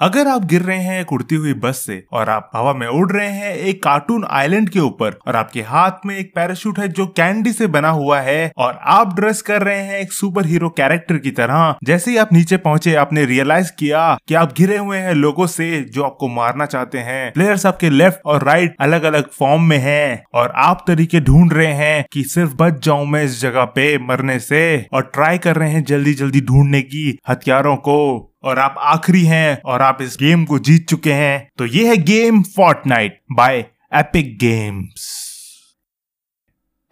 अगर आप गिर रहे हैं एक उड़ती हुई बस से और आप हवा में उड़ रहे हैं एक कार्टून आइलैंड के ऊपर और आपके हाथ में एक पैराशूट है जो कैंडी से बना हुआ है और आप ड्रेस कर रहे हैं एक सुपर हीरो कैरेक्टर की तरह, जैसे ही आप नीचे पहुँचे, आपने रियलाइज़ किया कि आप घिरे हुए हैं लोगों से जो आपको मारना चाहते हैं। प्लेयर्स आपके लेफ़्ट और राइट अलग अलग फॉर्म में हैं और आप तरीके ढूंढ रहे हैं कि सिर्फ़ बच जाऊँ मैं इस जगह पे मरने से और ट्राई कर रहे हैं जल्दी जल्दी ढूँढने की हथियारों को। और आप आखिरी हैं और आप इस गेम को जीत चुके हैं तो ये है game Fortnite by Epic Games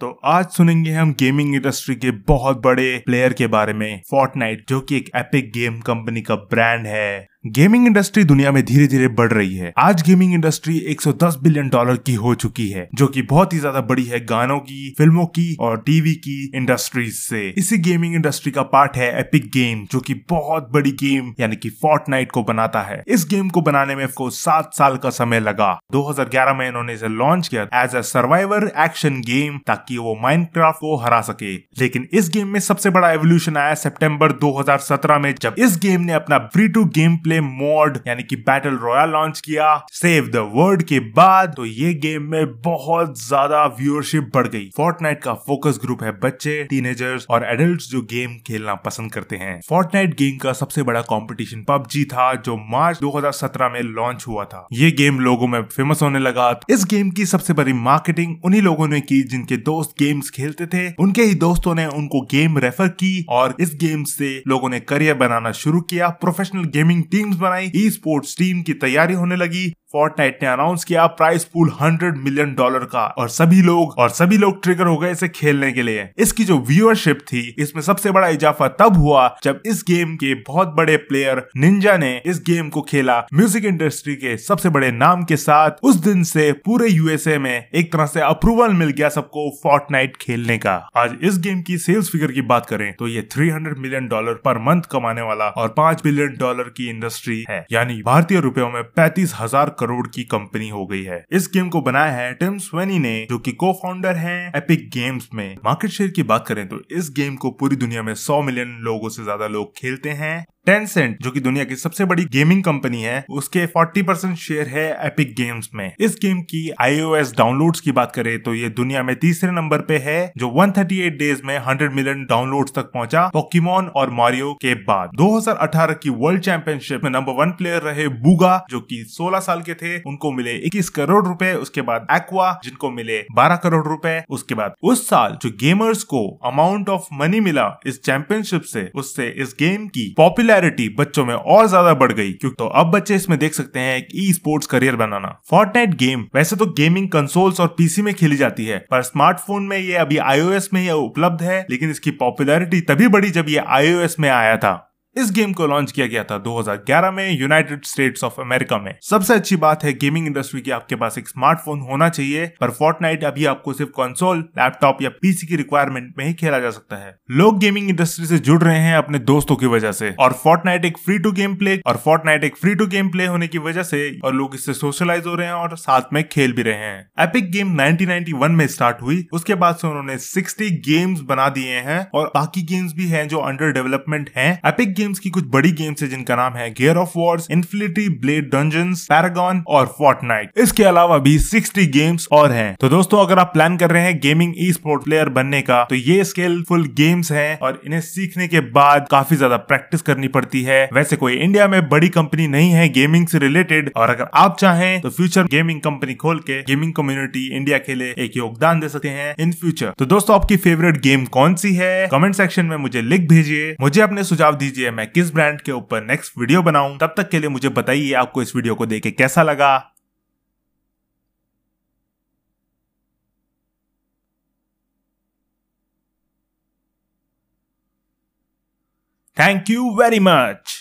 तो आज सुनेंगे हम गेमिंग इंडस्ट्री के बहुत बड़े प्लेयर के बारे में फोर्टनाइट जो कि एक एपिक गेम कंपनी का ब्रांड है। गेमिंग इंडस्ट्री दुनिया में धीरे धीरे बढ़ रही है। आज गेमिंग इंडस्ट्री 110 बिलियन डॉलर की हो चुकी है, जो कि बहुत ही ज़्यादा बड़ी है गानों की, फ़िल्मों की और टीवी की इंडस्ट्रीज़ से। इसी गेमिंग इंडस्ट्री का पार्ट है एपिक गेम जो कि बहुत बड़ी गेम, यानी कि फोर्ट को बनाता है। इस गेम को बनाने में को सात साल का समय लगा। 2011 में इन्होंने इसे लॉन्च किया as a survivor action game ताकि वो माइनक्राफ्ट को हरा सके। लेकिन इस गेम में सबसे बड़ा एवोल्यूशन आया सितंबर 2017 में, जब इस गेम ने अपना free to game play mode यानी कि बैटल रॉयल लॉन्च किया सेव द वर्ल्ड के बाद तो ये गेम में बहुत ज़्यादा व्यूअरशिप बढ़ गई। फोर्टनाइट का फोकस ग्रुप है बच्चे टीनेजर्स और एडल्ट जो गेम खेलना पसंद करते हैं। फोर्टनाइट गेम का सबसे बड़ा कॉम्पिटिशन पबजी था, जो मार्च 2017 में लॉन्च हुआ था। ये गेम लोगों में फ़ेमस होने लगा। इस गेम की सबसे बड़ी मार्केटिंग उन्हीं लोगों ने की जिनके दोस्त गेम्स खेलते थे। उनके ही दोस्तों ने उनको गेम रेफर की और इस गेम से लोगों ने करियर बनाना शुरू किया। प्रोफेशनल गेमिंग टीम्स बनाई ई स्पोर्ट्स टीम की तैयारी होने लगी। फोर्टनाइट ने अनाउंस किया प्राइस पूल 100 मिलियन डॉलर का और सभी लोग और सभी लोग ट्रिगर हो गए इसे खेलने के लिए। इसकी जो व्यूअरशिप थी, इसमें सबसे बड़ा इजाफा तब हुआ जब इस गेम के बहुत बड़े प्लेयर निंजा ने इस गेम को खेला। म्यूज़िक इंडस्ट्री के सबसे बड़े नाम के साथ उस दिन से पूरे यूएसए में एक तरह से अप्रूवल मिल गया सबको फोर्टनाइट खेलने का। आज इस गेम की सेल्स फिगर की बात करें तो ये 300 मिलियन डॉलर पर मंथ कमाने वाला और पाँच बिलियन डॉलर की इंडस्ट्री है। यानी भारतीय रुपयों में पैंतीस हज़ार करोड़ की कंपनी हो गई है। इस गेम को बनाया है टिम स्वेनी ने, जो की को फाउंडर है एपिक गेम्स में। मार्केट शेयर की बात करें तो इस गेम को पूरी दुनिया में सौ मिलियन लोगों से ज़्यादा लोग खेलते हैं। टेंसेंट जो कि दुनिया की सबसे बड़ी गेमिंग कंपनी है, उसके 40 परसेंट शेयर है एपिक गेम्स में। इस गेम की आईओएस डाउनलोड्स की बात करें तो ये दुनिया में तीसरे नंबर पे है, जो 138 डेज़ में 100 मिलियन डाउनलोड्स तक पहुँचा पोकीमोन और मारियो के बाद। 2018 की वर्ल्ड चैंपियनशिप में नंबर वन प्लेयर रहे बुगा जो की सोलह साल के थे। उनको मिले 21 करोड़ रूपए, उसके बाद एक्वा जिनको मिले 12 करोड़ रूपए, उसके बाद उस साल जो गेमर्स को अमाउंट ऑफ़ मनी मिला इस चैंपियनशिप से, उससे इस गेम की पॉपुलर पॉपुलैरिटी बच्चों में और ज़्यादा बढ़ गई क्योंकि तो अब बच्चे इसमें देख सकते हैं एक ई स्पोर्ट्स करियर बनाना। फोर्टनाइट गेम वैसे तो गेमिंग कंसोल्स और पीसी में खेली जाती है, पर स्मार्टफ़ोन में ये अभी आईओएस में ही उपलब्ध है, लेकिन इसकी पॉपुलैरिटी तभी बढ़ी जब ये आईओएस में आया था। इस गेम को लॉन्च किया गया था 2011 में यूनाइटेड स्टेट्स ऑफ़ अमेरिका में। सबसे अच्छी बात है, गेमिंग इंडस्ट्री की आपके पास एक स्मार्टफ़ोन होना चाहिए, पर फोर्टनाइट अभी आपको सिर्फ़ कंसोल लैपटॉप या पीसी की रिक्वायरमेंट में ही खेला जा सकता है। लोग गेमिंग इंडस्ट्री से जुड़ रहे हैं अपने दोस्तों की वजह से, और फोर्टनाइट एक फ्री टू गेम प्ले और फोर्टनाइट एक फ्री टू गेम प्ले होने की वजह से, और लोग इससे सोशलाइज हो रहे हैं और साथ में खेल भी रहे हैं। एपिक गेम 1991 में स्टार्ट हुई, उसके बाद से उन्होंने 60 गेम्स बना दिए हैं, और बाकी गेम्स भी हैं जो अंडर डेवलपमेंट हैं। एपिक गेम गेम्स की कुछ बड़ी गेम्स है जिनका नाम है Gear of Wars Infinity Blade Dungeon Paragon और फोर्टनाइट इसके अलावा भी 60 गेम्स और हैं। तो दोस्तों, अगर आप प्लान कर रहे हैं गेमिंग ई स्पोर्ट प्लेयर बनने का तो ये स्किलफुल गेम्स हैं और इन्हें सीखने के बाद काफ़ी ज़्यादा प्रैक्टिस करनी पड़ती है। वैसे कोई इंडिया में बड़ी कंपनी नहीं है गेमिंग से रिलेटेड और अगर आप चाहें तो फ्यूचर गेमिंग कंपनी खोल के गेमिंग कम्युनिटी इंडिया के लिए एक योगदान दे सकते हैं इन फ्यूचर तो दोस्तों, आपकी फेवरेट गेम कौन सी है? कमेंट सेक्शन में मुझे लिख भेजिए। मुझे अपने सुझाव दीजिए। मैं किस ब्रांड के ऊपर नेक्स्ट वीडियो बनाऊँ, तब तक के लिए मुझे बताइए आपको इस वीडियो को देखे कैसा लगा। Thank you very much